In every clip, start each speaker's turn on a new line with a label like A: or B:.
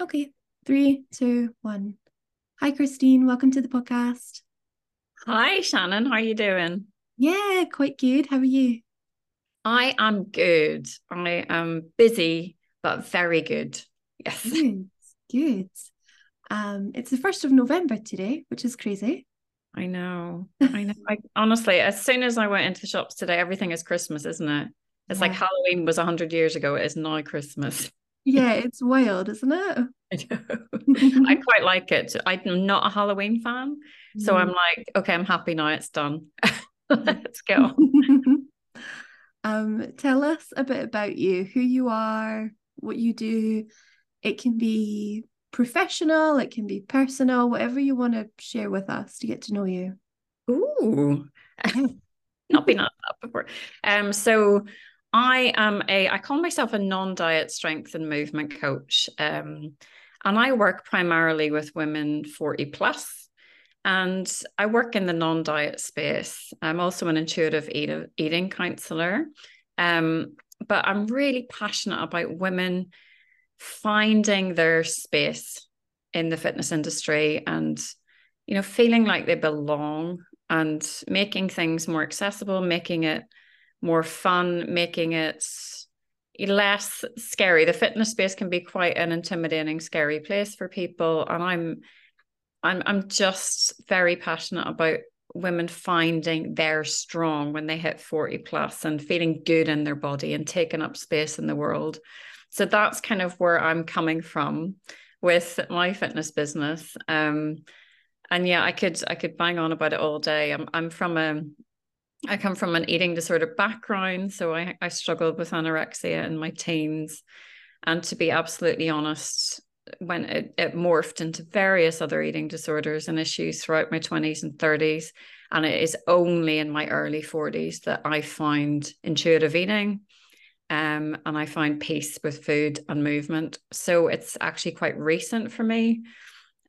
A: Okay, three, two, one. Hi, Christine. Welcome to the podcast.
B: Hi, Shannon. How are you doing?
A: Yeah, quite good. How are you?
B: I am good. I am busy, but very good. Yes.
A: Good. Good. Um, it's the first of November today, which is crazy.
B: I know. I know. I, honestly, as soon as I went into the shops today, everything is Christmas, isn't it? It's
A: Yeah.
B: like Halloween was 100 years ago. It is now Christmas.
A: Yeah, it's wild, isn't it?
B: I know. I quite like it. I'm not a Halloween fan. So I'm like, okay, I'm happy now. It's done. Let's go.
A: um, tell us a bit about you, who you are, what you do. It can be professional, it can be personal, whatever you want to share with us to get to know you.
B: Ooh. Not been asked that before. Um, so I am a I call myself a non-diet strength and movement coach. Um, and I work primarily with women 40 plus, And I work in the non-diet space. I'm also an intuitive eat- eating counselor. Um, but I'm really passionate about women finding their space in the fitness industry and you know feeling like they belong and making things more accessible making it more fun making it less scary. The fitness space can be quite an intimidating scary place for people and i'm i'm i'm just very passionate about women finding they're strong when they hit 40 plus and feeling good in their body and taking up space in the world. So that's kind of where i'm coming from with my fitness business. Um and yeah i could i could bang on about it all day. I'm i'm from a I come from an eating disorder background, so I, I struggled with anorexia in my teens. And to be absolutely honest, when it, it morphed into various other eating disorders and issues throughout my 20s and 30s, and it is only in my early 40s that I find intuitive eating um, and I find peace with food and movement. So it's actually quite recent for me,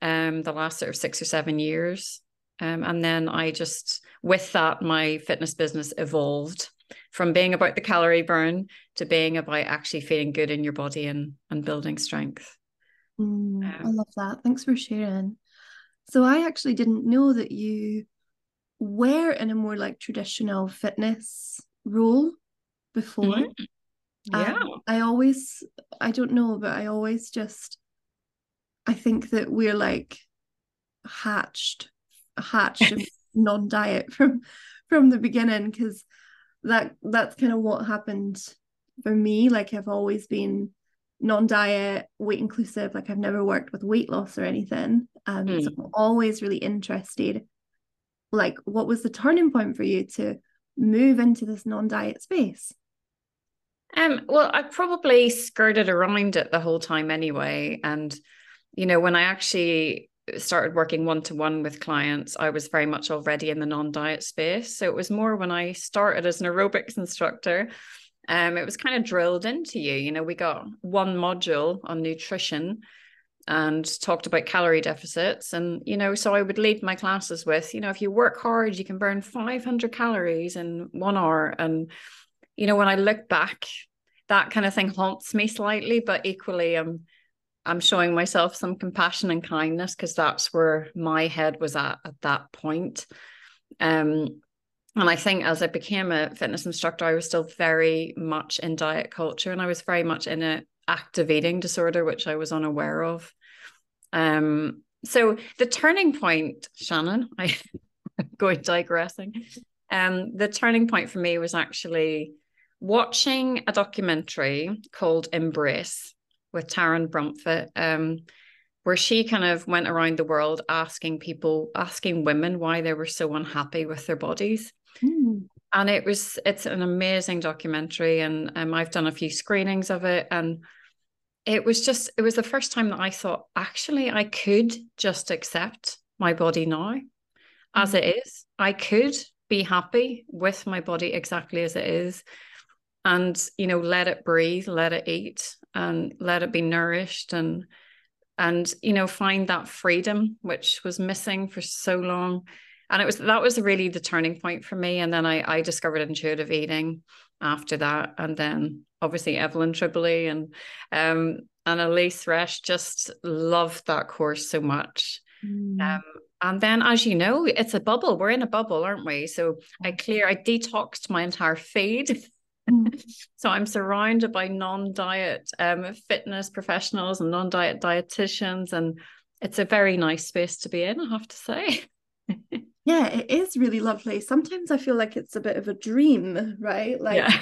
B: um, the last sort of six or seven years. Um, and then I just, with that, my fitness business evolved from being about the calorie burn to being about actually feeling good in your body and, and building strength.
A: Mm, um, I love that. Thanks for sharing. So I actually didn't know that you were in a more like traditional fitness role before.
B: Mm-hmm. Yeah.
A: Um, I always, I don't know, but I always just, I think that we're like hatched hatched non-diet from from the beginning because that that's kind of what happened for me. Like I've always been non-diet weight inclusive like I've never worked with weight loss or anything. Um mm. so I'm always really interested like what was the turning point for you to move into this non-diet space?
B: Um well I probably skirted around it the whole time anyway. And you know when I actually started working one to one with clients, I was very much already in the non diet space. So it was more when I started as an aerobics instructor. Um, it was kind of drilled into you. You know, we got one module on nutrition and talked about calorie deficits. And, you know, so I would lead my classes with, you know, if you work hard, you can burn 500 calories in one hour. And, you know, when I look back, that kind of thing haunts me slightly, but equally, um, I'm showing myself some compassion and kindness because that's where my head was at at that point. Um, and I think as I became a fitness instructor, I was still very much in diet culture and I was very much in an active eating disorder, which I was unaware of. Um, so the turning point, Shannon, I'm going digressing. Um, the turning point for me was actually watching a documentary called Embrace with Taryn Brumfitt, um, where she kind of went around the world asking people, asking women why they were so unhappy with their bodies.
A: Mm.
B: And it was, it's an amazing documentary. And um, I've done a few screenings of it. And it was just, it was the first time that I thought, actually, I could just accept my body now mm. as it is. I could be happy with my body exactly as it is and you know let it breathe let it eat and let it be nourished and and you know find that freedom which was missing for so long and it was that was really the turning point for me and then i i discovered intuitive eating after that and then obviously evelyn tribole and um and Elyse Resch just loved that course so much. Mm. Um, and then, as you know, it's a bubble. We're in a bubble, aren't we? So I clear, I detoxed my entire feed. So I'm surrounded by non-diet um, fitness professionals and non-diet dietitians, and it's a very nice space to be in. I have to say.
A: yeah, it is really lovely. Sometimes I feel like it's a bit of a dream, right? Like yeah.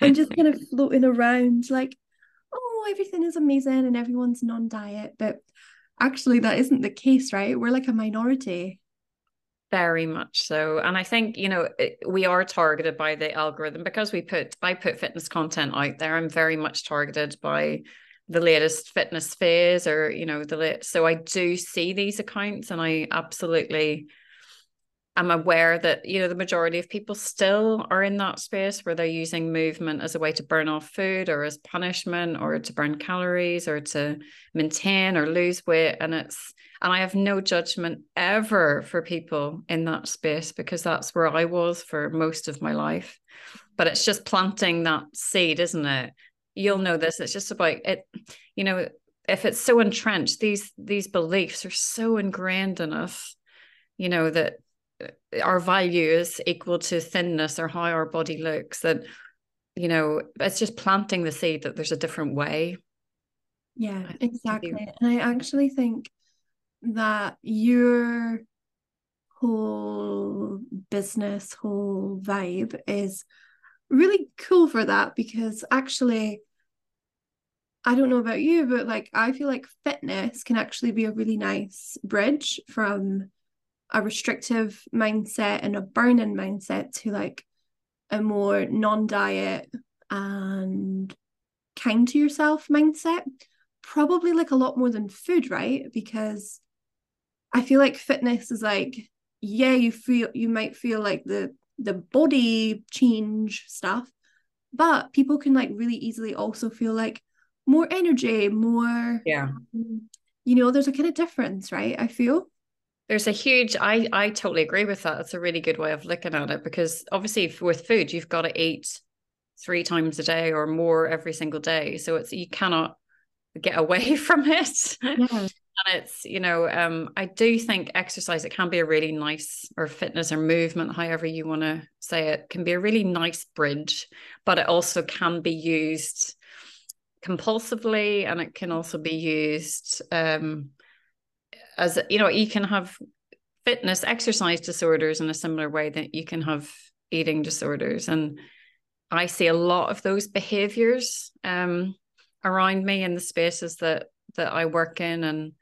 A: I'm just kind of floating around, like, oh, everything is amazing and everyone's non-diet, but actually that isn't the case right we're like a minority
B: very much so and i think you know we are targeted by the algorithm because we put i put fitness content out there. I'm very much targeted by the latest fitness phase or you know the so i do see these accounts and i absolutely I'm aware that you know the majority of people still are in that space where they're using movement as a way to burn off food or as punishment or to burn calories or to maintain or lose weight. And it's and I have no judgment ever for people in that space because that's where I was for most of my life. But it's just planting that seed isn't it? You'll know this. It's just about it you know if it's so entrenched these these beliefs are so ingrained in us you know that our values equal to thinness or how our body looks that you know it's just planting the seed that there's a different way.
A: Yeah exactly. And i actually think that your whole business whole vibe is really cool for that because actually I don't know about you, but like I feel like fitness can actually be a really nice bridge from a restrictive mindset and a burning mindset to like a more non-diet and kind to yourself mindset probably like a lot more than food right? Because i feel like fitness is like yeah you feel you might feel like the the body change stuff but people can like really easily also feel like more energy more
B: yeah.
A: Um, you know there's a kind of difference right? I feel
B: there's a huge i i totally agree with that. It's a really good way of looking at it because obviously with food you've got to eat three times a day or more every single day. So it's you cannot get away from it. Yeah. and it's you know um i do think exercise it can be a really nice or fitness or movement however you want to say it can be a really nice bridge but it also can be used compulsively and it can also be used um as you know you can have fitness exercise disorders in a similar way that you can have eating disorders. And i see a lot of those behaviors um, around me in the spaces that that i work in and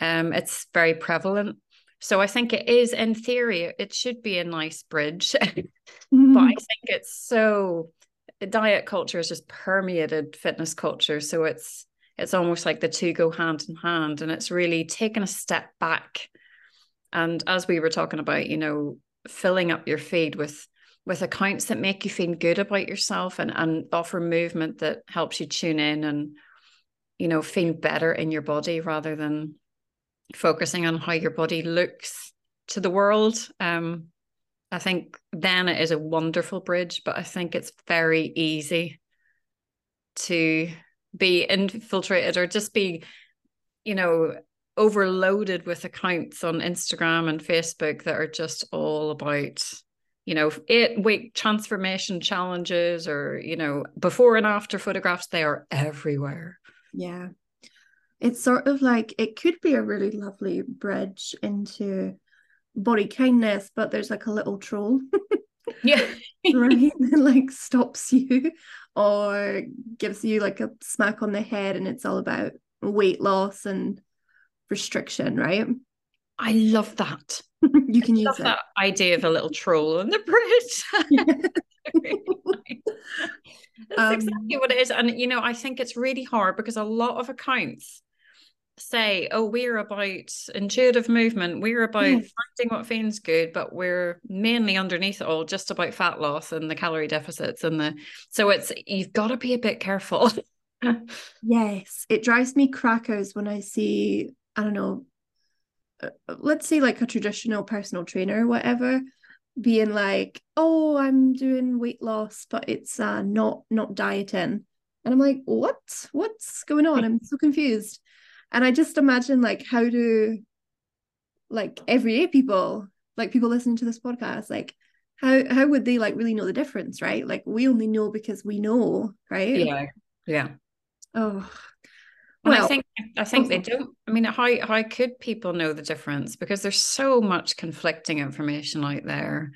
B: um, it's very prevalent. So i think it is in theory it should be a nice bridge. Mm-hmm. but i think it's so diet culture has just permeated fitness culture. So it's it's almost like the two go hand in hand and it's really taken a step back. And as we were talking about you know filling up your feed with with accounts that make you feel good about yourself and and offer movement that helps you tune in and you know feel better in your body rather than focusing on how your body looks to the world. Um i think then it is a wonderful bridge but i think it's very easy to be infiltrated or just be, you know, overloaded with accounts on Instagram and Facebook that are just all about, you know, it weight transformation challenges or, you know, before and after photographs. They are everywhere.
A: Yeah. It's sort of like it could be a really lovely bridge into body kindness, but there's like a little troll.
B: yeah.
A: right. like stops you or gives you like a smack on the head and it's all about weight loss and restriction, right?
B: I love that.
A: you can I use
B: that idea of a little troll on the bridge. That's um, exactly what it is. And you know, I think it's really hard because a lot of accounts say, oh, we're about intuitive movement, we're about yes. finding what feels good, but we're mainly underneath it all just about fat loss and the calorie deficits and the so it's you've got to be a bit careful.
A: yes, it drives me crackers when I see, I don't know, uh, let's say like a traditional personal trainer or whatever being like oh i'm doing weight loss but it's uh not not dieting And I'm like, what? What's going on? I'm so confused. And I just imagine like how do like everyday people, like people listening to this podcast, like how how would they like really know the difference, right? Like we only know because we know, right?
B: Yeah. Yeah.
A: Oh.
B: And well, I think I think they don't. I mean, how how could people know the difference? Because there's so much conflicting information out there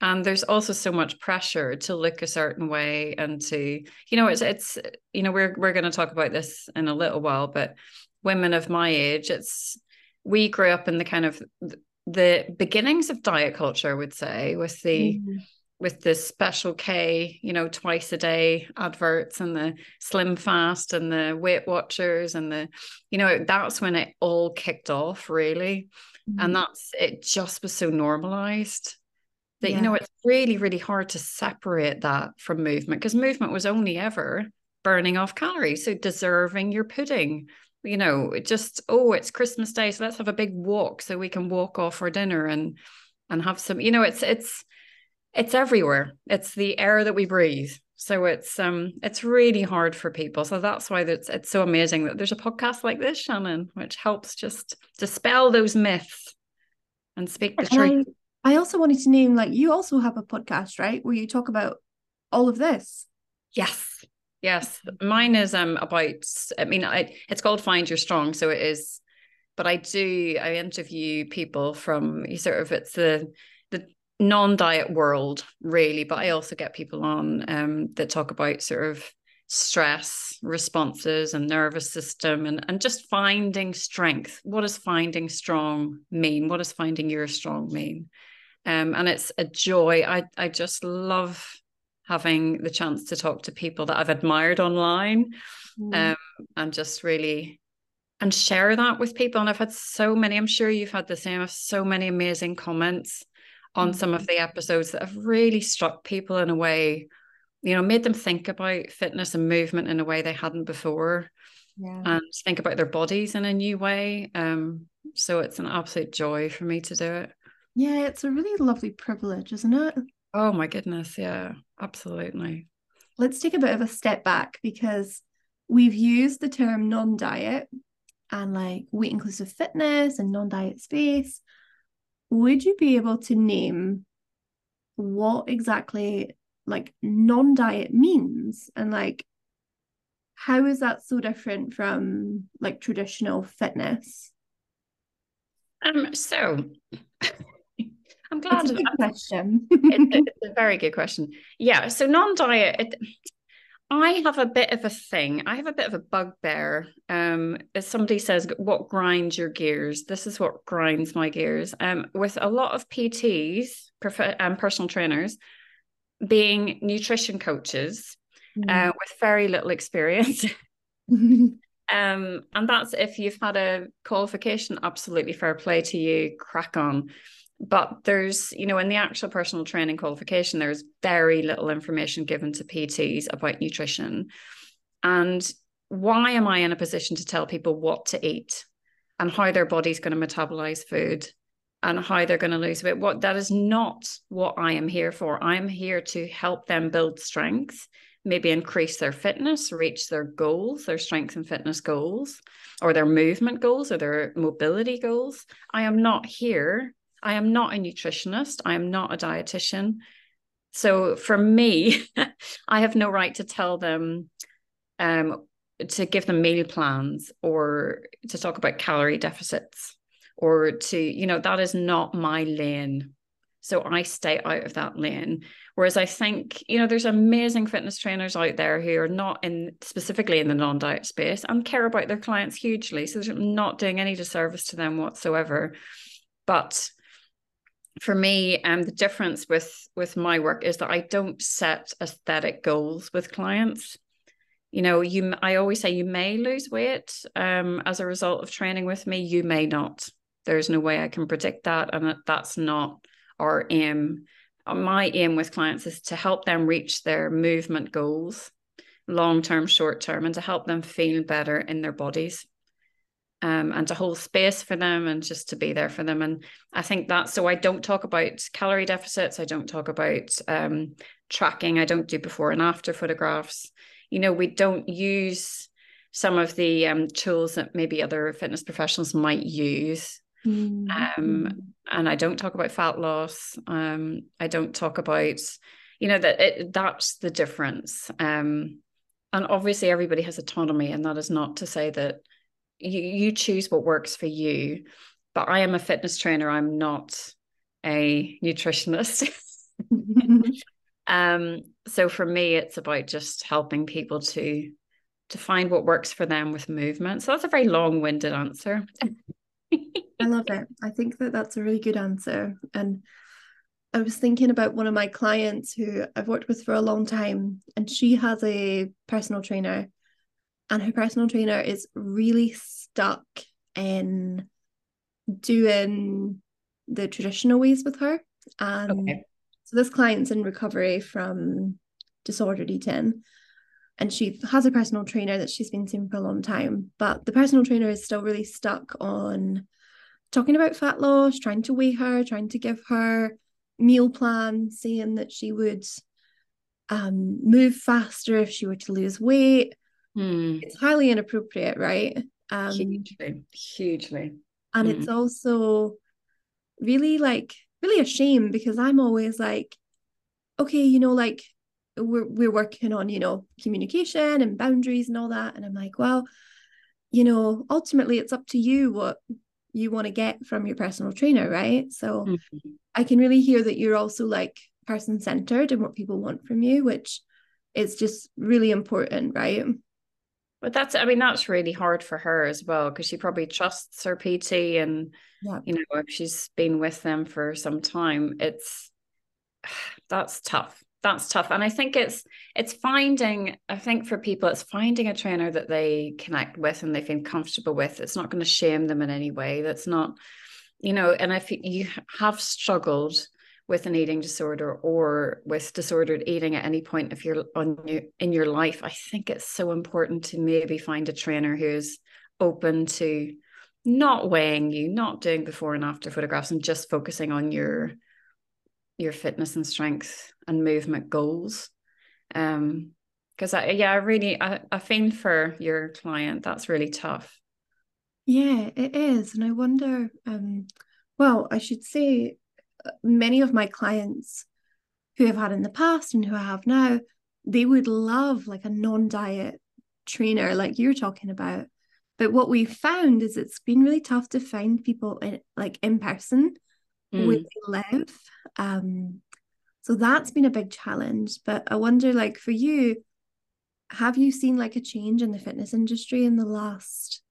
B: and there's also so much pressure to look a certain way and to you know it's it's you know we're we're going to talk about this in a little while but women of my age it's we grew up in the kind of the beginnings of diet culture I would say with the mm. with the special K you know twice a day adverts and the slim fast and the weight watchers and the you know that's when it all kicked off really mm. and that's it just was so normalized that yeah. you know it's really really hard to separate that from movement because movement was only ever burning off calories so deserving your pudding you know just oh it's christmas day so let's have a big walk so we can walk off for dinner and and have some you know it's it's it's everywhere it's the air that we breathe so it's um it's really hard for people so that's why it's it's so amazing that there's a podcast like this shannon which helps just dispel those myths and speak the truth
A: I also wanted to name like you also have a podcast, right? Where you talk about all of this.
B: Yes. Yes. Mine is um about I mean I it's called Find Your Strong. So it is, but I do I interview people from you sort of it's the the non-diet world, really, but I also get people on um that talk about sort of stress responses and nervous system and and just finding strength what does finding strong mean what does finding your strong mean um, and it's a joy. I I just love having the chance to talk to people that I've admired online, mm. um, and just really and share that with people. And I've had so many. I'm sure you've had the same. I've so many amazing comments on mm. some of mm-hmm. the episodes that have really struck people in a way, you know, made them think about fitness and movement in a way they hadn't before. Yeah. And think about their bodies in a new way. Um, so it's an absolute joy for me to do it.
A: Yeah, it's a really lovely privilege, isn't it?
B: Oh my goodness. Yeah, absolutely.
A: Let's take a bit of a step back because we've used the term non diet and like weight inclusive fitness and non diet space. Would you be able to name what exactly like non diet means and like how is that so different from like traditional fitness?
B: Um, so
A: I'm glad. It's a good question.
B: it's, it's, a very good question. Yeah. So non-diet. It, I have a bit of a thing. I have a bit of a bugbear. Um, as somebody says, what grinds your gears? This is what grinds my gears. Um, with a lot of PTs and um, personal trainers being nutrition coaches mm. uh, with very little experience. um, and that's if you've had a qualification, absolutely fair play to you, crack on but there's you know in the actual personal training qualification there's very little information given to pts about nutrition. And why am i in a position to tell people what to eat and how their body's going to metabolize food and how they're going to lose weight? What that is not what i am here for. I'm here to help them build strength maybe increase their fitness reach their goals their strength and fitness goals or their movement goals or their mobility goals. I am not here I am not a nutritionist. I am not a dietitian. So for me, I have no right to tell them um, to give them meal plans or to talk about calorie deficits or to, you know, that is not my lane. So I stay out of that lane. Whereas I think, you know, there's amazing fitness trainers out there who are not in specifically in the non-diet space and care about their clients hugely. So I'm not doing any disservice to them whatsoever. But for me um the difference with with my work is that i don't set aesthetic goals with clients. You know you i always say you may lose weight um as a result of training with me you may not. There's no way i can predict that and that's not our aim. Uh, my aim with clients is to help them reach their movement goals long term short term and to help them feel better in their bodies um, and to hold space for them and just to be there for them. And I think that so I don't talk about calorie deficits. I don't talk about um, tracking. I don't do before and after photographs. you know we don't use some of the um, tools that maybe other fitness professionals might use mm-hmm. um, and i don't talk about fat loss um, i don't talk about you know that it, that's the difference um, and obviously everybody has autonomy and that is not to say that you, you choose what works for you. But i am a fitness trainer. I'm not a nutritionist. Um so for me it's about just helping people to to find what works for them with movement. So that's a very long-winded answer.
A: I love it. I think that that's a really good answer. And I was thinking about one of my clients who I've worked with for a long time, and she has a personal trainer, and her personal trainer is really stuck in doing the traditional ways with her. And okay. so this client's in recovery from disordered eating. And she has a personal trainer that she's been seeing for a long time. But the personal trainer is still really stuck on talking about fat loss, trying to weigh her, trying to give her meal plan, saying that she would um, move faster if she were to lose weight.
B: Hmm.
A: It's highly inappropriate, right?
B: Um, hugely, hugely.
A: And it's hmm. also really like really a shame because I'm always like, okay, you know, like we're we're working on, you know, communication and boundaries and all that. And I'm like, well, you know, ultimately it's up to you what you want to get from your personal trainer, right? So mm-hmm. I can really hear that you're also like person centered and what people want from you, which is just really important, right?
B: But that's, I mean, that's really hard for her as well because she probably trusts her PT, and yeah. you know, if she's been with them for some time, it's that's tough. That's tough, and I think it's it's finding. I think for people, it's finding a trainer that they connect with and they feel comfortable with. It's not going to shame them in any way. That's not, you know. And if you have struggled with an eating disorder or with disordered eating at any point if you're on your, in your life i think it's so important to maybe find a trainer who's open to not weighing you not doing before and after photographs and just focusing on your your fitness and strength and movement goals. Um because i yeah i really I, I feel for your client that's really tough.
A: Yeah it is and i wonder um well i should say many of my clients who have had in the past and who I have now, they would love like a non-diet trainer like you're talking about. But what we found is it's been really tough to find people in, like in person mm. where they live. Um, so that's been a big challenge. But I wonder, like for you, have you seen like a change in the fitness industry in the last,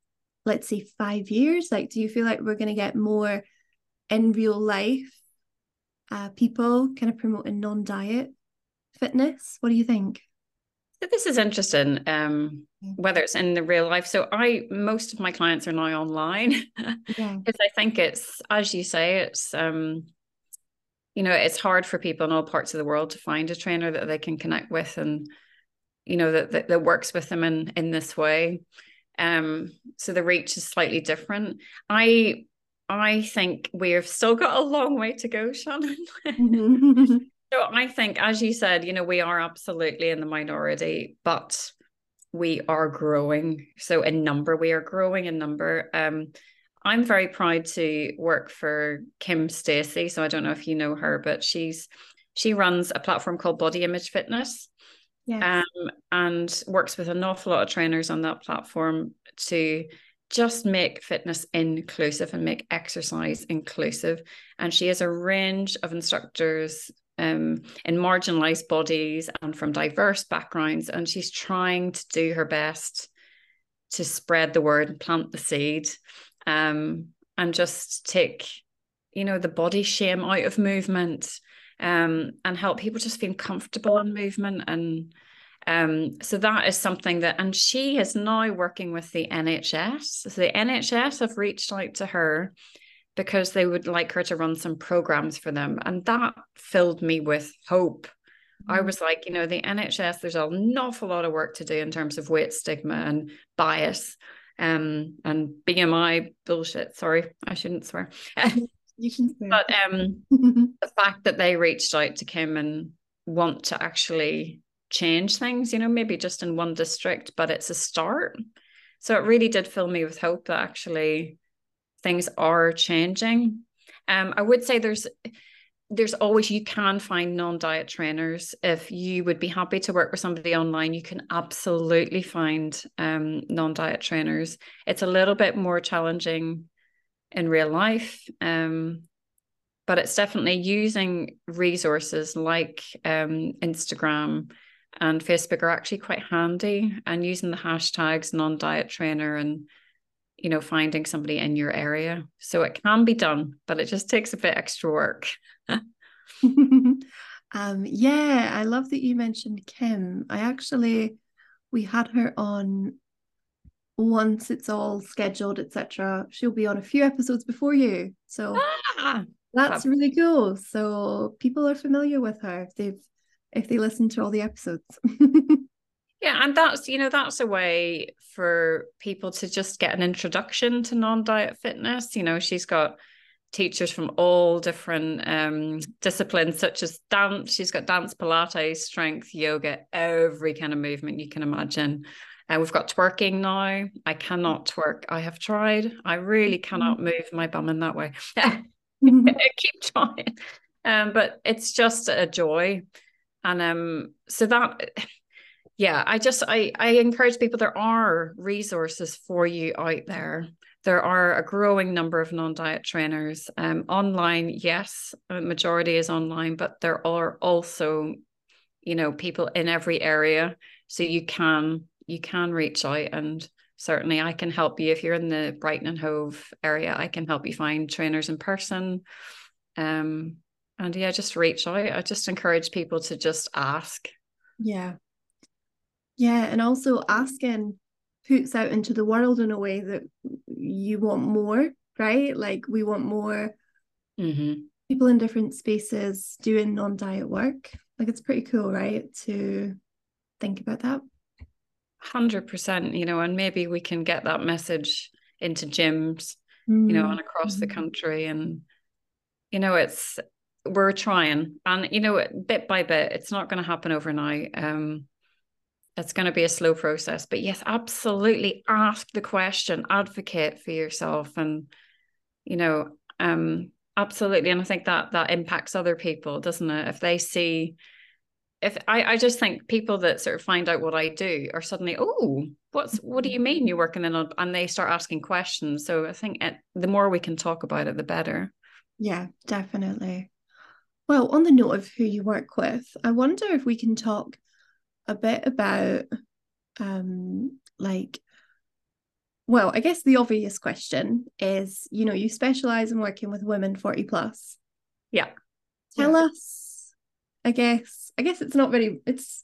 A: let's say, five years? Like, do you feel like we're going to get more in real life uh, people kind of promoting non-diet fitness. What do you think?
B: This is interesting. Um, whether it's in the real life. So I most of my clients are now online because yeah. I think it's as you say, it's um, you know, it's hard for people in all parts of the world to find a trainer that they can connect with and you know that that, that works with them in in this way. Um, so the reach is slightly different. I I think we've still got a long way to go, Shannon. Mm-hmm. so I think, as you said, you know, we are absolutely in the minority, but we are growing. So in number, we are growing in number. Um, I'm very proud to work for Kim Stacey. So I don't know if you know her, but she's she runs a platform called Body Image Fitness. Yes. Um, and works with an awful lot of trainers on that platform to just make fitness inclusive and make exercise inclusive. And she has a range of instructors um, in marginalized bodies and from diverse backgrounds. And she's trying to do her best to spread the word and plant the seed um, and just take, you know, the body shame out of movement um, and help people just feel comfortable in movement and um, so that is something that, and she is now working with the NHS. So the NHS have reached out to her because they would like her to run some programs for them. And that filled me with hope. Mm-hmm. I was like, you know, the NHS, there's an awful lot of work to do in terms of weight stigma and bias um, and BMI bullshit. Sorry, I shouldn't swear.
A: you can swear.
B: But um, the fact that they reached out to Kim and want to actually change things, you know, maybe just in one district, but it's a start. So it really did fill me with hope that actually things are changing. Um, I would say there's there's always you can find non-diet trainers if you would be happy to work with somebody online you can absolutely find um, non-diet trainers it's a little bit more challenging in real life um, but it's definitely using resources like um, instagram and facebook are actually quite handy and using the hashtags non-diet trainer and you know finding somebody in your area. So it can be done but it just takes a bit extra work.
A: Um yeah i love that you mentioned kim. I actually we had her on once it's all scheduled etc she'll be on a few episodes before you. So ah, that's really cool. So people are familiar with her. They've if they listen to all the episodes
B: Yeah, and that's you know that's a way for people to just get an introduction to non-diet fitness. You know, she's got teachers from all different um, disciplines, such as dance. She's got dance, Pilates, strength, yoga, every kind of movement you can imagine. And uh, we've got twerking now. I cannot twerk. I have tried. I really cannot mm-hmm. move my bum in that way. Mm-hmm. keep trying. Um, but it's just a joy. And um, so that yeah i just i i encourage people there are resources for you out there. There are a growing number of non-diet trainers um, online yes majority is online but there are also you know people in every area. So you can you can reach out and certainly i can help you. If you're in the brighton and hove area i can help you find trainers in person. Um and yeah just reach out i just encourage people to just ask
A: yeah yeah, and also asking puts out into the world in a way that you want more, right? Like we want more mm-hmm. people in different spaces doing non-diet work. Like it's pretty cool, right? To think about that.
B: Hundred percent, you know, and maybe we can get that message into gyms, mm-hmm. you know, and across mm-hmm. the country. And you know, it's we're trying, and you know, bit by bit, it's not going to happen overnight. Um, it's going to be a slow process but yes absolutely ask the question advocate for yourself and you know um absolutely and i think that that impacts other people doesn't it if they see if I, I just think people that sort of find out what I do are suddenly, oh, what's what do you mean you're working in and they start asking questions. So I think it, the more we can talk about it, the better.
A: Yeah, definitely. Well, on the note of who you work with, I wonder if we can talk a bit about um like well i guess the obvious question is you know you specialize in working with women 40 plus.
B: Yeah.
A: Tell yeah. us i guess i guess it's not very it's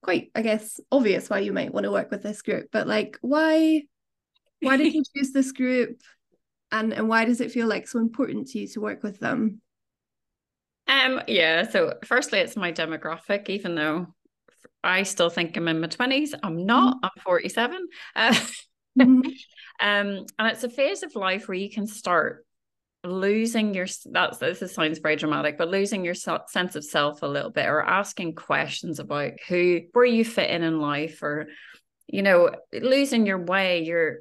A: quite i guess obvious why you might want to work with this group but like why why did you choose this group? And and why does it feel like so important to you to work with them
B: um yeah so firstly it's my demographic even though I still think I'm in my 20s. I'm not, mm-hmm. I'm 47. Uh, mm-hmm. um, and it's a phase of life where you can start losing your that's this sounds very dramatic but losing your sense of self a little bit or asking questions about who where you fit in in life or you know losing your way you're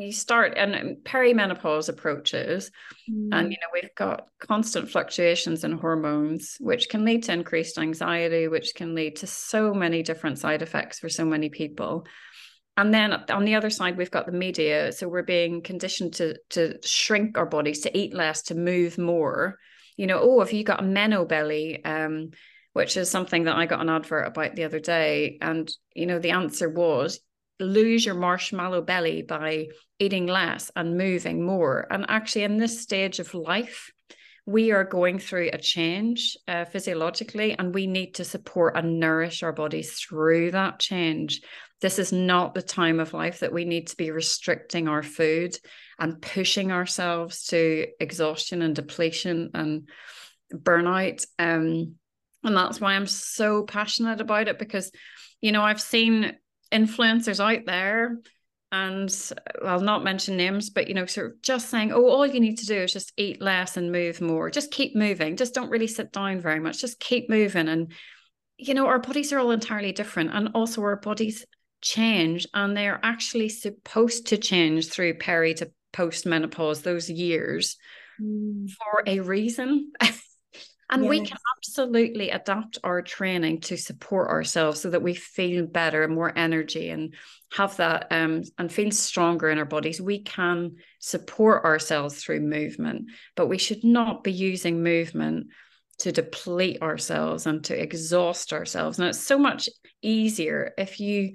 B: you start and perimenopause approaches mm. and you know we've got constant fluctuations in hormones which can lead to increased anxiety which can lead to so many different side effects for so many people. And then on the other side we've got the media. So we're being conditioned to to shrink our bodies to eat less to move more. You know oh if you got a meno belly? Um which is something that I got an advert about the other day and you know the answer was lose your marshmallow belly by eating less and moving more. And actually, in this stage of life, we are going through a change uh, physiologically, and we need to support and nourish our bodies through that change. This is not the time of life that we need to be restricting our food and pushing ourselves to exhaustion and depletion and burnout. Um, and that's why I'm so passionate about it because, you know, I've seen influencers out there and I'll not mention names, but you know, sort of just saying, oh, all you need to do is just eat less and move more. Just keep moving. Just don't really sit down very much. Just keep moving. And you know, our bodies are all entirely different. And also our bodies change and they're actually supposed to change through peri to post menopause, those years mm. for a reason. and yes. we can absolutely adapt our training to support ourselves so that we feel better, and more energy, and have that um, and feel stronger in our bodies. We can support ourselves through movement, but we should not be using movement to deplete ourselves and to exhaust ourselves. And it's so much easier if you,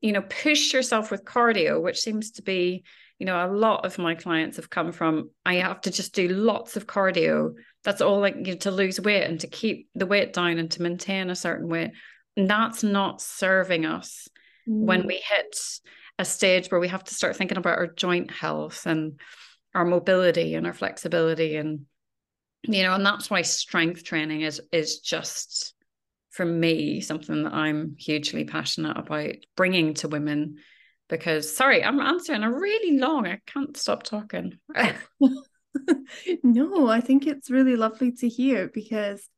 B: you know, push yourself with cardio, which seems to be, you know, a lot of my clients have come from. I have to just do lots of cardio. That's all like you know, to lose weight and to keep the weight down and to maintain a certain weight. And that's not serving us mm. when we hit a stage where we have to start thinking about our joint health and our mobility and our flexibility and you know and that's why strength training is is just for me something that i'm hugely passionate about bringing to women because sorry i'm answering a really long i can't stop talking
A: no i think it's really lovely to hear because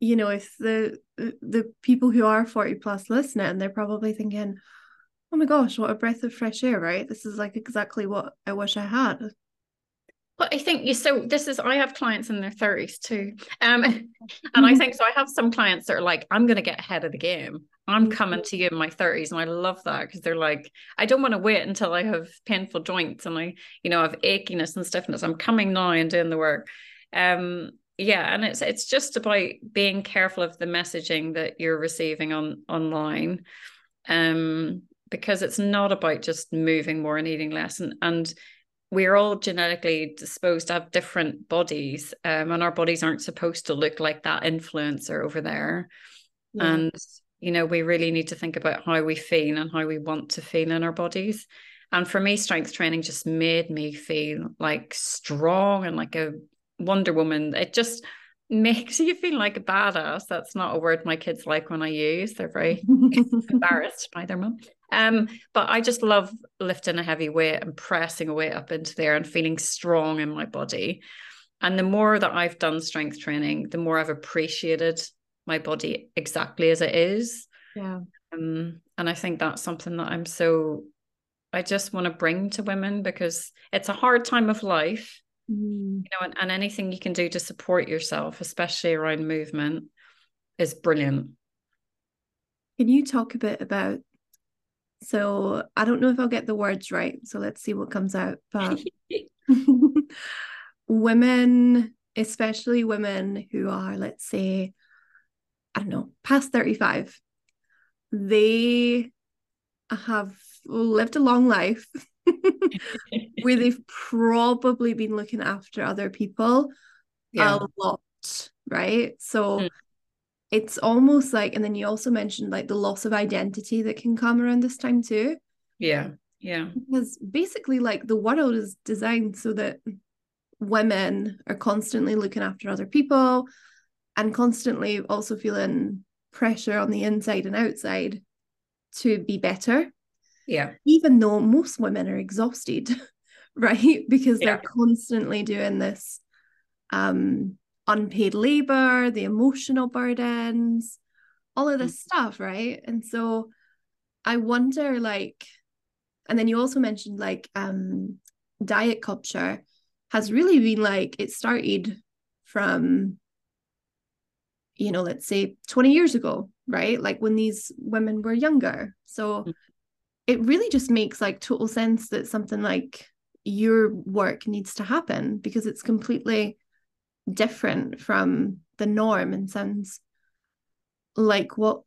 A: you know if the the people who are 40 plus listening they're probably thinking oh my gosh what a breath of fresh air right? This is like exactly what i wish i had
B: well, I think you so this is I have clients in their 30s too. Um and I think so I have some clients that are like, I'm gonna get ahead of the game. I'm mm-hmm. coming to you in my 30s. And I love that because they're like, I don't want to wait until I have painful joints and I, you know, have achiness and stiffness. I'm coming now and doing the work. Um, yeah, and it's it's just about being careful of the messaging that you're receiving on online. Um, because it's not about just moving more and eating less and and we're all genetically disposed to have different bodies um, and our bodies aren't supposed to look like that influencer over there. Yeah. and you know we really need to think about how we feel and how we want to feel in our bodies. And for me strength training just made me feel like strong and like a wonder woman. It just makes you feel like a badass. That's not a word my kids like when i use. They're very embarrassed by their mum um, but I just love lifting a heavy weight and pressing a weight up into there and feeling strong in my body. And the more that I've done strength training, the more I've appreciated my body exactly as it is.
A: Yeah.
B: Um, and I think that's something that I'm so I just want to bring to women because it's a hard time of life. Mm. You know, and, and anything you can do to support yourself, especially around movement, is brilliant.
A: Can you talk a bit about so I don't know if I'll get the words right. So let's see what comes out. But women, especially women who are, let's say, I don't know, past 35, they have lived a long life where they've probably been looking after other people yeah. a lot, right? So mm it's almost like and then you also mentioned like the loss of identity that can come around this time too.
B: Yeah yeah.
A: Because basically like the world is designed so that women are constantly looking after other people and constantly also feeling pressure on the inside and outside to be better.
B: Yeah.
A: Even though most women are exhausted right? Because yeah. they're constantly doing this um unpaid labor, the emotional burdens, all of this mm-hmm. stuff, right? And so I wonder like and then you also mentioned like um diet culture has really been like it started from you know let's say 20 years ago right like when these women were younger so mm-hmm. it really just makes like total sense that something like your work needs to happen because it's completely different from the norm and sounds like what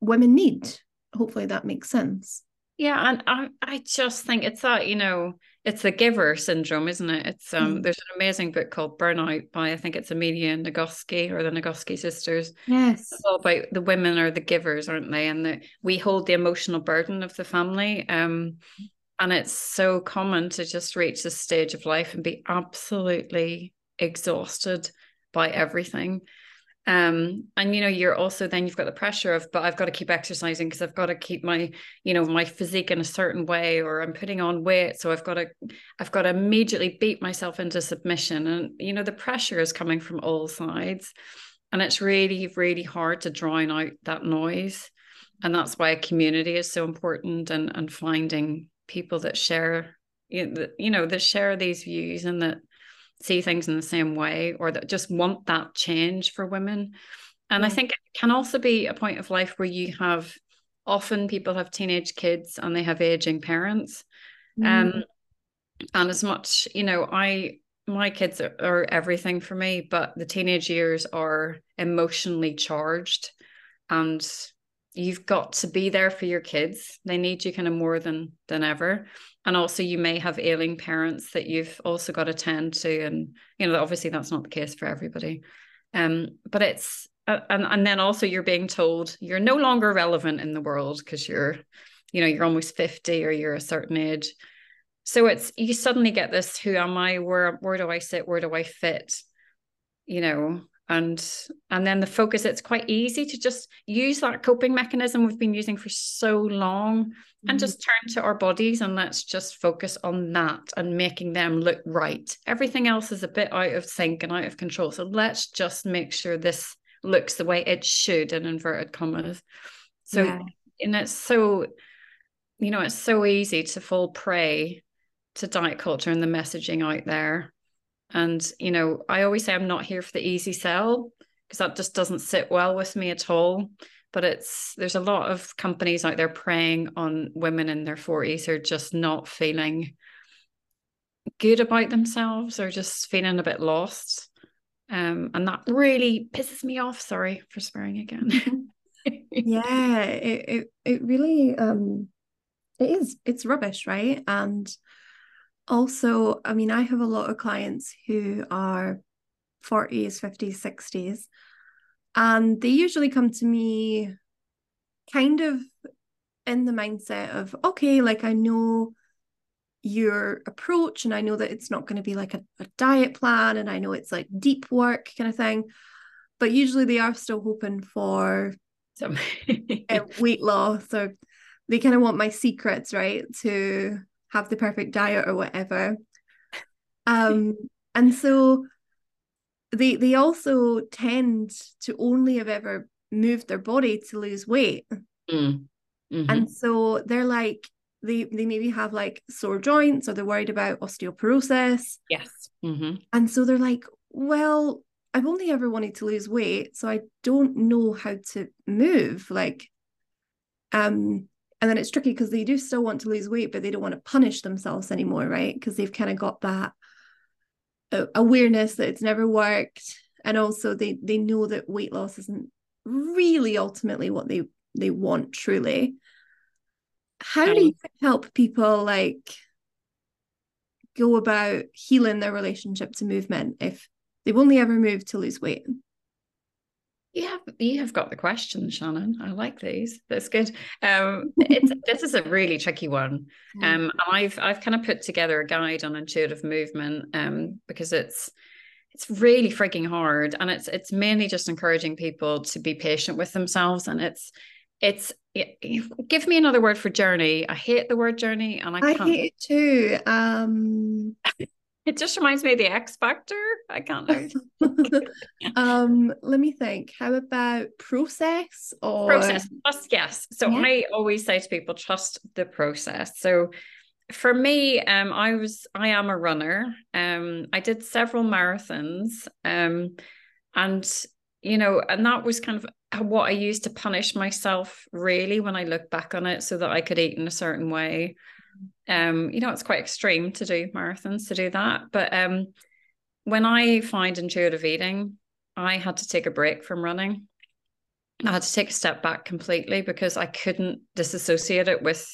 A: women need. Hopefully that makes sense.
B: Yeah, and I, I just think it's that, you know, it's the giver syndrome, isn't it? It's um mm. there's an amazing book called Burnout by I think it's Emilia Nagoski or the Nagoski sisters.
A: Yes.
B: It's all about the women are the givers, aren't they? And the, we hold the emotional burden of the family. Um and it's so common to just reach this stage of life and be absolutely exhausted by everything. Um, and you know, you're also then you've got the pressure of, but I've got to keep exercising because I've got to keep my, you know, my physique in a certain way, or I'm putting on weight. So I've got to, I've got to immediately beat myself into submission. And you know, the pressure is coming from all sides. and it's really really hard to drown out that noise and that's why a community is so important and and finding people that share you know that share these views and that see things in the same way or that just want that change for women. And i think it can also be a point of life where you have often people have teenage kids and they have aging parents. Mm. um and as much you know i my kids are, are everything for me but the teenage years are emotionally charged and you've got to be there for your kids. They need you kind of more than than ever and also you may have ailing parents that you've also got to tend to and you know obviously that's not the case for everybody. Um but it's uh, and and then also you're being told you're no longer relevant in the world because you're you know you're almost 50 or you're a certain age. So it's you suddenly get this who am i? Where where do i sit? Where do i fit? You know and and then the focus it's quite easy to just use that coping mechanism we've been using for so long mm-hmm. and just turn to our bodies and let's just focus on that and making them look right everything else is a bit out of sync and out of control so let's just make sure this looks the way it should in inverted commas so yeah. and it's so you know it's so easy to fall prey to diet culture and the messaging out there and, you know, I always say I'm not here for the easy sell because that just doesn't sit well with me at all. But it's there's a lot of companies out there preying on women in their 40s who are just not feeling good about themselves or just feeling a bit lost. Um, and that really pisses me off. Sorry for swearing again.
A: yeah, it, it it really um it is it's rubbish, right? And also, I mean, I have a lot of clients who are 40s, 50s, 60s, and they usually come to me kind of in the mindset of, okay, like I know your approach and I know that it's not going to be like a, a diet plan and I know it's like deep work kind of thing. But usually they are still hoping for some weight loss or they kind of want my secrets, right? To have the perfect diet or whatever. Um, and so they they also tend to only have ever moved their body to lose weight. Mm. Mm-hmm. And so they're like they they maybe have like sore joints or they're worried about osteoporosis.
B: Yes. Mm-hmm.
A: And so they're like, well, I've only ever wanted to lose weight, so I don't know how to move. Like, um, and then it's tricky because they do still want to lose weight but they don't want to punish themselves anymore right? Because they've kind of got that awareness that it's never worked. And also they they know that weight loss isn't really ultimately what they they want truly. How do you help people like go about healing their relationship to movement if they've only ever moved to lose weight
B: you have you have got the question, Shannon. I like these. That's good. Um, it's this is a really tricky one. Um, I've I've kind of put together a guide on intuitive movement um, because it's it's really freaking hard, and it's it's mainly just encouraging people to be patient with themselves, and it's it's it, give me another word for journey. I hate the word journey, and I,
A: I hate it too. Um,
B: it just reminds me of the X Factor. I can't
A: um, let me think. How about process or
B: process? Trust, yes. So yeah. I always say to people, trust the process. So for me, um, I was I am a runner. Um, I did several marathons. Um, and you know, and that was kind of what I used to punish myself really when I look back on it so that I could eat in a certain way um you know it's quite extreme to do marathons to do that. But um when i find intuitive eating i had to take a break from running. I had to take a step back completely because i couldn't disassociate it with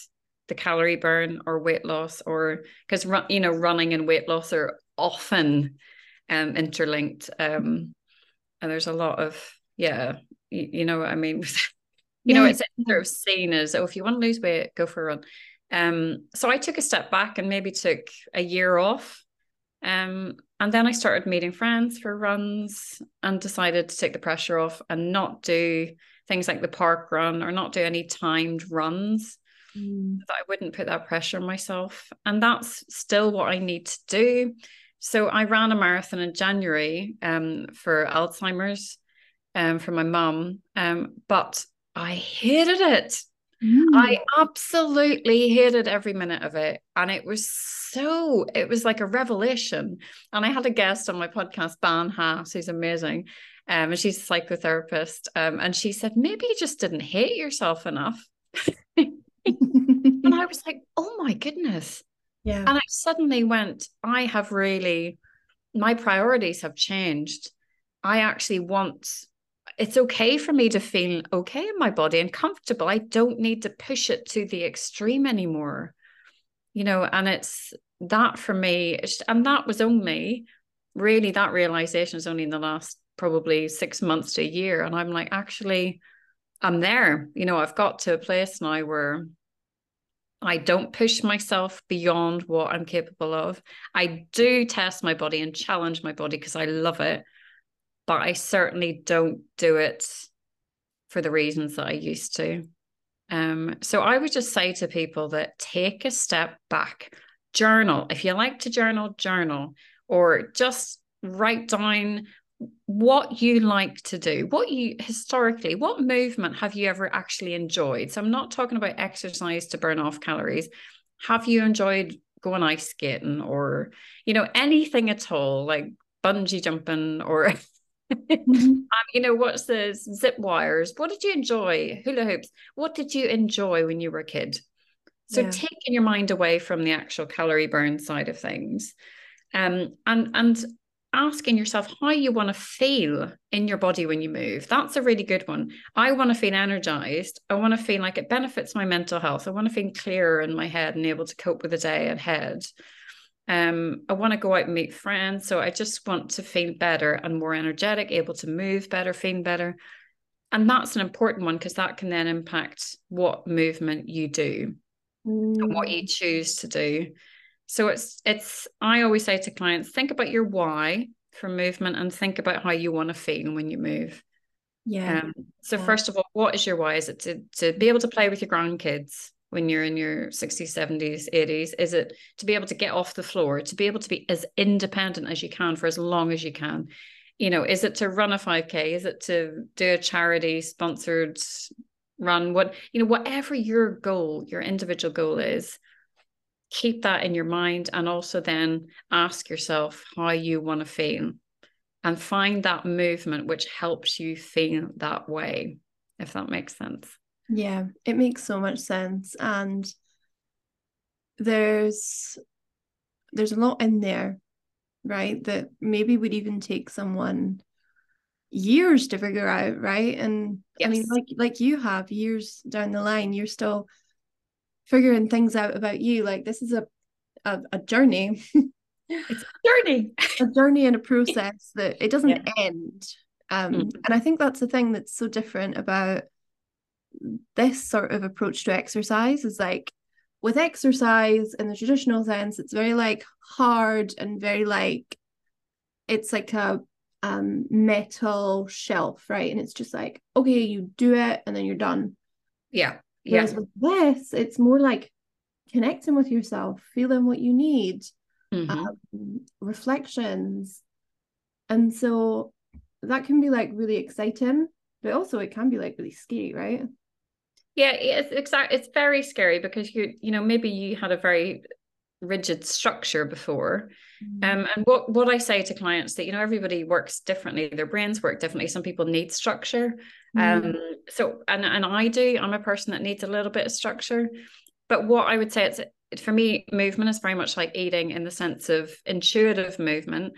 B: the calorie burn or weight loss or because you know running and weight loss are often um interlinked um and there's a lot of yeah you, you know what i mean? You yeah. know it's sort of seen as oh if you want to lose weight go for a run um, so I took a step back and maybe took a year off. Um, and then I started meeting friends for runs and decided to take the pressure off and not do things like the park run or not do any timed runs. Mm. That I wouldn't put that pressure on myself. And that's still what I need to do. So I ran a marathon in January um, for Alzheimer's um, from my mum, um, but I hated it. Mm. I absolutely hated every minute of it. And it was so, it was like a revelation. And I had a guest on my podcast, Ban Haas, who's amazing. Um, and she's a psychotherapist. Um, and she said, maybe you just didn't hate yourself enough. and I was like, oh my goodness.
A: Yeah.
B: And I suddenly went, I have really, my priorities have changed. I actually want it's okay for me to feel okay in my body and comfortable. I don't need to push it to the extreme anymore. You know, and it's that for me, and that was only really that realization is only in the last probably six months to a year. And I'm like, actually, I'm there. You know, I've got to a place now where I don't push myself beyond what I'm capable of. I do test my body and challenge my body because I love it but I certainly don't do it for the reasons that I used to. Um, so I would just say to people that take a step back, journal. If you like to journal, journal, or just write down what you like to do, what you historically, what movement have you ever actually enjoyed? So I'm not talking about exercise to burn off calories. Have you enjoyed going ice skating or, you know, anything at all, like bungee jumping or. um, you know, what's the zip wires? What did you enjoy? Hula hoops. What did you enjoy when you were a kid? So yeah. taking your mind away from the actual calorie burn side of things, um, and and asking yourself how you want to feel in your body when you move. That's a really good one. I want to feel energized. I want to feel like it benefits my mental health. I want to feel clearer in my head and able to cope with the day ahead. Um, I want to go out and meet friends. So I just want to feel better and more energetic, able to move better, feel better. And that's an important one because that can then impact what movement you do mm. and what you mm. choose to do. So it's it's I always say to clients, think about your why for movement and think about how you want to feel when you move.
A: Yeah.
B: Um, so
A: yeah.
B: first of all, what is your why? Is it to to be able to play with your grandkids? When you're in your 60s 70s 80s is it to be able to get off the floor to be able to be as independent as you can for as long as you can? You know is it to run a 5k is it to do a charity sponsored run? What you know whatever your goal your individual goal is keep that in your mind and also then ask yourself how you want to feel and find that movement which helps you feel that way if that makes sense
A: yeah, it makes so much sense. And there's there's a lot in there, right? That maybe would even take someone years to figure out, right? And yes. I mean, like like you have years down the line, you're still figuring things out about you. Like this is a a, a journey.
B: it's a journey.
A: a journey and a process that it doesn't yeah. end. Um, mm-hmm. and I think that's the thing that's so different about this sort of approach to exercise is like with exercise in the traditional sense it's very like hard and very like it's like a um metal shelf right? And it's just like okay you do it and then you're done.
B: Yeah
A: yeah. Whereas with this it's more like connecting with yourself feeling what you need mm-hmm. um, reflections. And so that can be like really exciting but also it can be like really scary right
B: yeah, it's exactly. It's very scary because you, you know, maybe you had a very rigid structure before. Mm-hmm. Um, and what what I say to clients that you know everybody works differently. Their brains work differently. Some people need structure. Mm-hmm. Um, so and and I do. I'm a person that needs a little bit of structure. But what I would say it's for me, movement is very much like eating in the sense of intuitive movement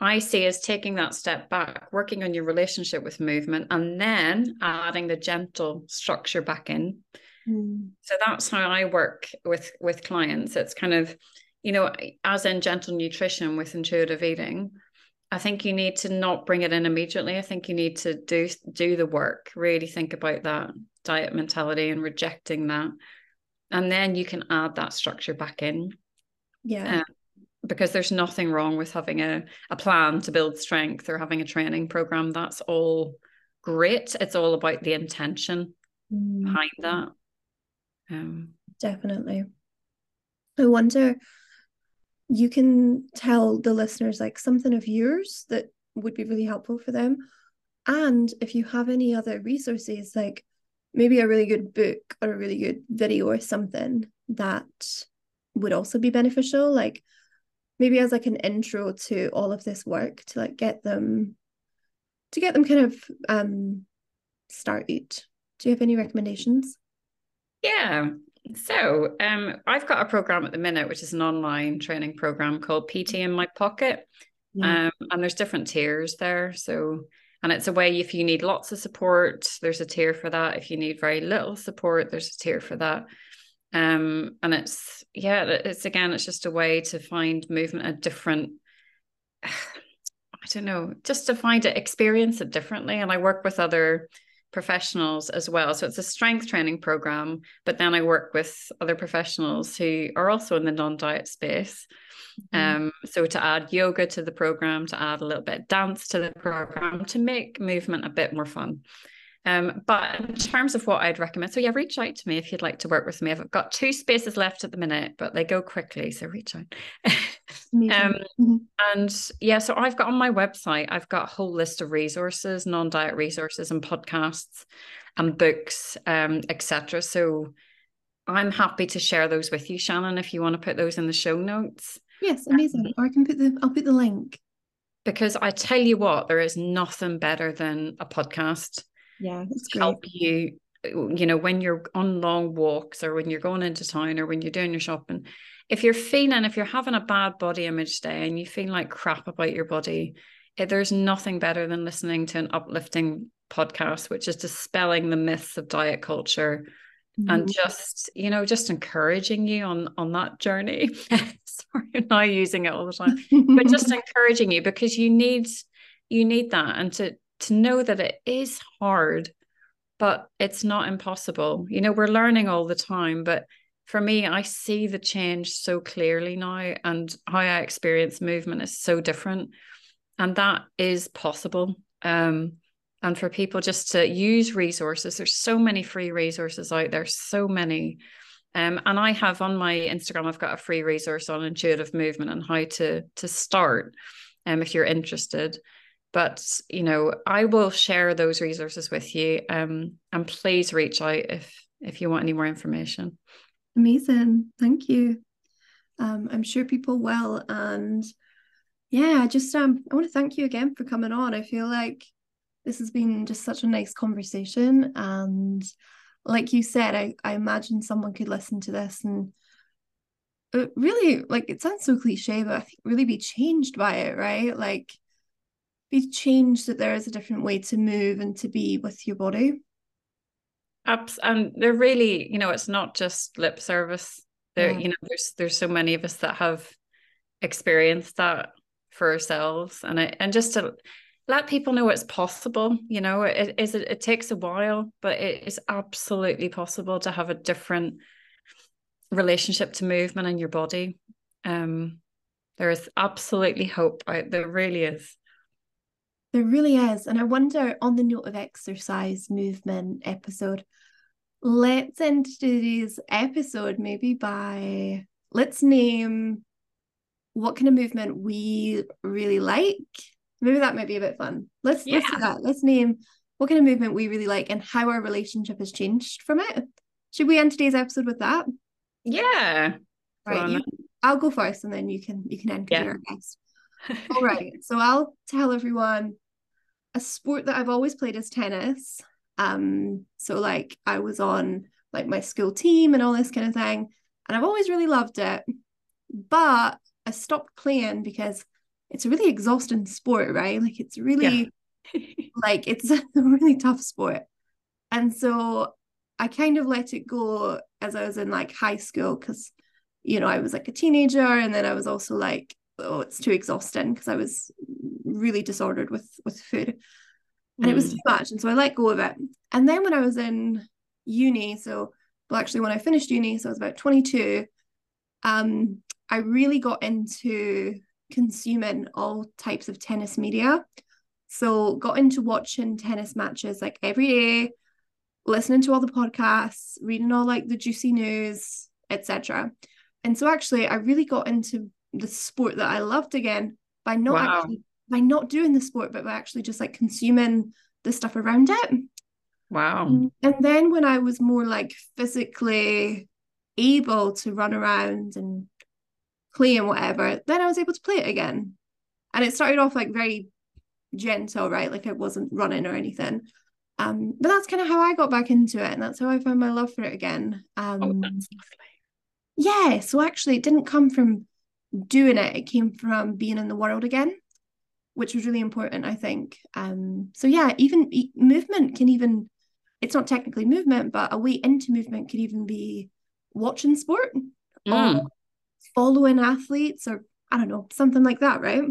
B: I see as taking that step back, working on your relationship with movement, and then adding the gentle structure back in. Mm. So that's how I work with with clients. It's kind of, you know, as in gentle nutrition with intuitive eating. I think you need to not bring it in immediately. I think you need to do do the work, really think about that diet mentality and rejecting that, and then you can add that structure back in.
A: Yeah. Um,
B: because there's nothing wrong with having a, a plan to build strength or having a training program. That's all great. It's all about the intention mm. behind that. Um,
A: Definitely. I wonder, you can tell the listeners like something of yours that would be really helpful for them. And if you have any other resources, like maybe a really good book or a really good video or something that would also be beneficial, like maybe as like an intro to all of this work to like get them to get them kind of um started. Do you have any recommendations?
B: Yeah. So um I've got a program at the minute, which is an online training program called PT in my pocket. Yeah. Um, and there's different tiers there. So and it's a way if you need lots of support, there's a tier for that. If you need very little support, there's a tier for that. Um, and it's yeah, it's again, it's just a way to find movement a different I don't know, just to find it, experience it differently. And I work with other professionals as well. So it's a strength training program, but then I work with other professionals who are also in the non-diet space. Mm-hmm. Um, so to add yoga to the program, to add a little bit dance to the program, to make movement a bit more fun. Um, but in terms of what I'd recommend, so yeah, reach out to me if you'd like to work with me. I've got two spaces left at the minute, but they go quickly, so reach out. um, mm-hmm. And yeah, so I've got on my website, I've got a whole list of resources, non-diet resources, and podcasts, and books, um, etc. So I'm happy to share those with you, Shannon, if you want to put those in the show notes.
A: Yes, amazing. Um, or I can put the I'll put the link.
B: Because I tell you what, there is nothing better than a podcast
A: yeah
B: help you you know when you're on long walks or when you're going into town or when you're doing your shopping. If you're feeling if you're having a bad body image day and you feel like crap about your body there's nothing better than listening to an uplifting podcast which is dispelling the myths of diet culture mm-hmm. and just you know just encouraging you on on that journey. Sorry i'm not using it all the time. But just encouraging you because you need you need that. And to to know that it is hard, but it's not impossible. You know, we're learning all the time, but for me, I see the change so clearly now, and how I experience movement is so different. And that is possible. Um, and for people just to use resources, there's so many free resources out there, so many. Um, and I have on my Instagram, I've got a free resource on intuitive movement and how to to start. Um, if you're interested, but you know i will share those resources with you um, and please reach out if if you want any more information.
A: Amazing. Thank you. Um, i'm sure people will. And yeah I just um i want to thank you again for coming on. I feel like this has been just such a nice conversation. And like you said i, I imagine someone could listen to this and really like it sounds so cliche but i think really be changed by it right? Like be changed that there is a different way to move and to be with your body?
B: Ups and they're really you know it's not just lip service. There yeah. you know there's there's so many of us that have experienced that for ourselves. And it, and just to let people know it's possible you know it is it, it takes a while but it is absolutely possible to have a different relationship to movement in your body. Um there is absolutely hope out there really is
A: there really is. And I wonder, on the note of exercise movement episode, let's end today's episode maybe by let's name what kind of movement we really like. Maybe that might be a bit fun. Let's yeah. let's do that. Let's name what kind of movement we really like and how our relationship has changed from it. Should we end today's episode with that?
B: Yeah.
A: Right. You, I'll go first and then you can you can end yeah. your guest. All right. So I'll tell everyone a sport that I've always played is tennis. Um, so like I was on like my school team and all this kind of thing, and I've always really loved it. But I stopped playing because it's a really exhausting sport, right? Like it's really yeah. like it's a really tough sport. And so I kind of let it go as I was in like high school because you know, I was like a teenager and then I was also like oh it's too exhausting because I was really disordered with with food and mm. it was mm. too much and so I let go of it and then when I was in uni so well actually when I finished uni so I was about 22 um I really got into consuming all types of tennis media so got into watching tennis matches like every day listening to all the podcasts reading all like the juicy news etc and so actually I really got into the sport that I loved again by not wow. actually by not doing the sport, but by actually just like consuming the stuff around it.
B: Wow.
A: And then when I was more like physically able to run around and play and whatever, then I was able to play it again. And it started off like very gentle, right? Like I wasn't running or anything. Um, but that's kind of how I got back into it, and that's how I found my love for it again. Um,
B: oh, that's lovely.
A: Yeah, so actually, it didn't come from doing it; it came from being in the world again, which was really important, I think. Um, so yeah, even movement can even it's not technically movement, but a way into movement could even be watching sport mm. or following athletes or I don't know, something like that, right?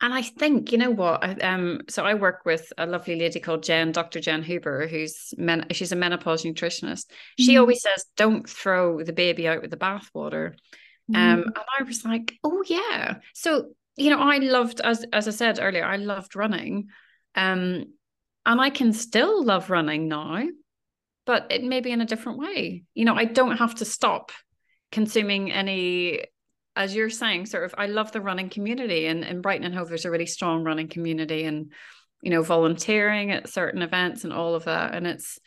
B: And I think, you know what? Um, so I work with a lovely lady called Jen, Dr. Jen Huber, who's men- she's a menopause nutritionist. She mm. always says, "Don't throw the baby out with the bathwater." Mm. Um, and I was like, "Oh yeah." So you know, I loved, as as I said earlier, I loved running, um, and I can still love running now, but it may be in a different way. You know, I don't have to stop consuming any as you're saying, sort of, I love the running community, and in Brighton and Hove, there's a really strong running community, and you know, volunteering at certain events and all of that, and it's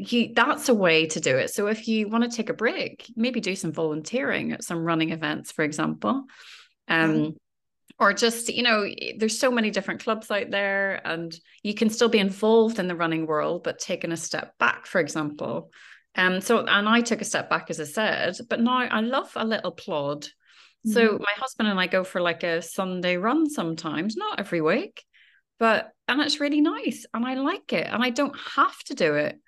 B: you that's a way to do it. So if you want to take a break, maybe do some volunteering at some running events, for example. Um, mm. Or just, you know, there's so many different clubs out there, and you can still be involved in the running world, but taking a step back, for example, um, so and I took a step back, as I said, but now I love a little plod. Mm-hmm. So my husband and I go for like a Sunday run sometimes, not every week, but and it's really nice and I like it and I don't have to do it,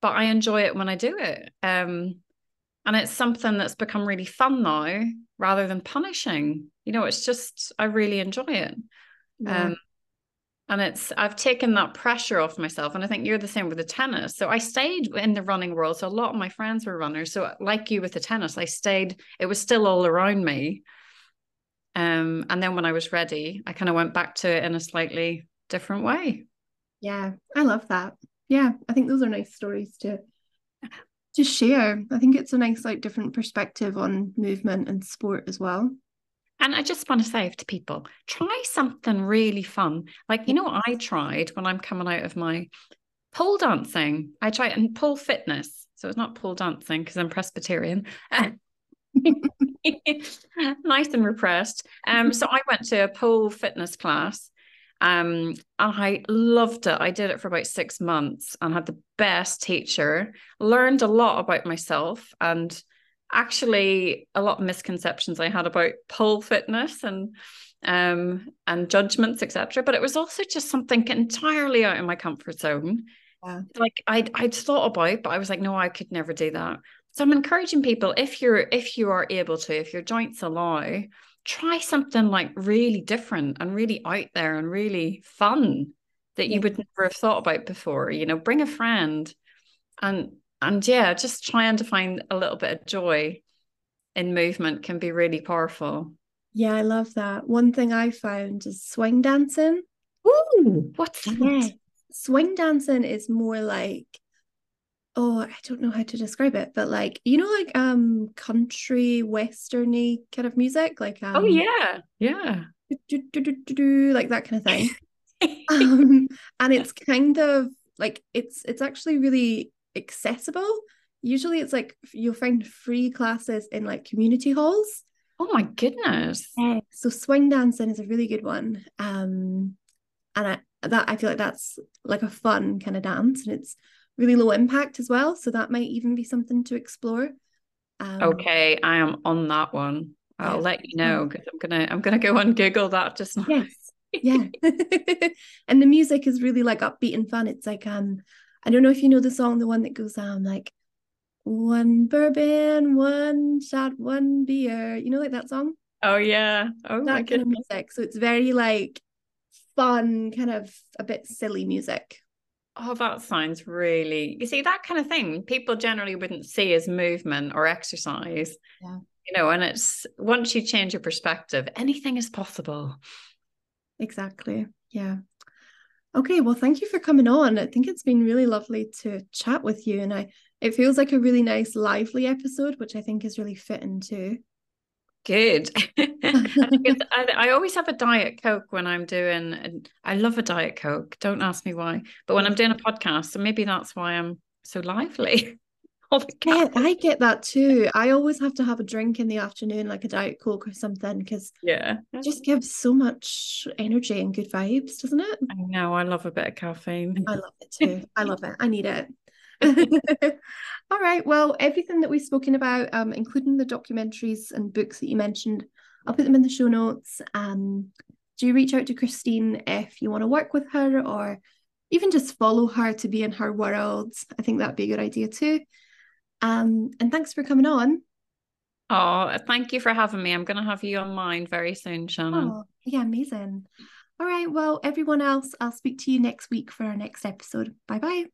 B: but I enjoy it when I do it. Um, and it's something that's become really fun now rather than punishing. You know, it's just I really enjoy it. Yeah. Um, and it's i've taken that pressure off myself and i think you're the same with the tennis so i stayed in the running world so a lot of my friends were runners so like you with the tennis i stayed it was still all around me um and then when i was ready i kind of went back to it in a slightly different way
A: yeah i love that yeah i think those are nice stories to to share i think it's a nice like different perspective on movement and sport as well
B: and I just want to say to people, try something really fun. Like, you know, I tried when I'm coming out of my pole dancing. I tried and pole fitness. So it's not pole dancing because I'm Presbyterian. nice and repressed. Um, so I went to a pole fitness class. Um, and I loved it. I did it for about six months and had the best teacher, learned a lot about myself and actually a lot of misconceptions I had about pole fitness and um and judgments etc but it was also just something entirely out of my comfort zone yeah. like I'd I'd thought about but I was like no I could never do that so I'm encouraging people if you're if you are able to if your joints allow try something like really different and really out there and really fun that yeah. you would never have thought about before you know bring a friend and and yeah, just trying to find a little bit of joy in movement can be really powerful.
A: Yeah, I love that. One thing I found is swing dancing.
B: Ooh, what's that? Yeah.
A: Swing dancing is more like oh, I don't know how to describe it, but like you know, like um country westerny kind of music, like
B: oh, um, oh yeah, yeah,
A: do, do, do, like that kind of thing. um, and it's kind of like it's it's actually really accessible. Usually it's like you'll find free classes in like community halls.
B: Oh my goodness.
A: Yeah. So swing dancing is a really good one. Um and I, that I feel like that's like a fun kind of dance and it's really low impact as well. So that might even be something to explore.
B: Um, okay, I am on that one. I'll yeah. let you know because I'm gonna I'm gonna go and Google that just now.
A: Yes. Yeah. and the music is really like upbeat and fun. It's like um I don't know if you know the song, the one that goes um like one bourbon, one shot, one beer. You know, like that song.
B: Oh yeah. Oh that my
A: kind of music. So it's very like fun, kind of a bit silly music.
B: Oh, that sounds really. You see, that kind of thing people generally wouldn't see as movement or exercise.
A: Yeah.
B: You know, and it's once you change your perspective, anything is possible.
A: Exactly. Yeah. Okay, well, thank you for coming on. I think it's been really lovely to chat with you, and I it feels like a really nice, lively episode, which I think is really fitting too.
B: Good. I, I, I, always have a diet coke when I'm doing. I love a diet coke. Don't ask me why, but when I'm doing a podcast, so maybe that's why I'm so lively.
A: yeah, I get that too. I always have to have a drink in the afternoon, like a diet coke or something, because
B: yeah,
A: it just gives so much energy and good vibes, doesn't it?
B: I know. I love a bit of caffeine.
A: I love it too. I love it. I need it. All right. Well, everything that we've spoken about, um, including the documentaries and books that you mentioned, I'll put them in the show notes. Um, do reach out to Christine if you want to work with her or even just follow her to be in her world. I think that'd be a good idea too. Um, and thanks for coming on.
B: Oh, thank you for having me. I'm going to have you on mine very soon, Shannon. Oh,
A: yeah, amazing. All right. Well, everyone else, I'll speak to you next week for our next episode. Bye bye.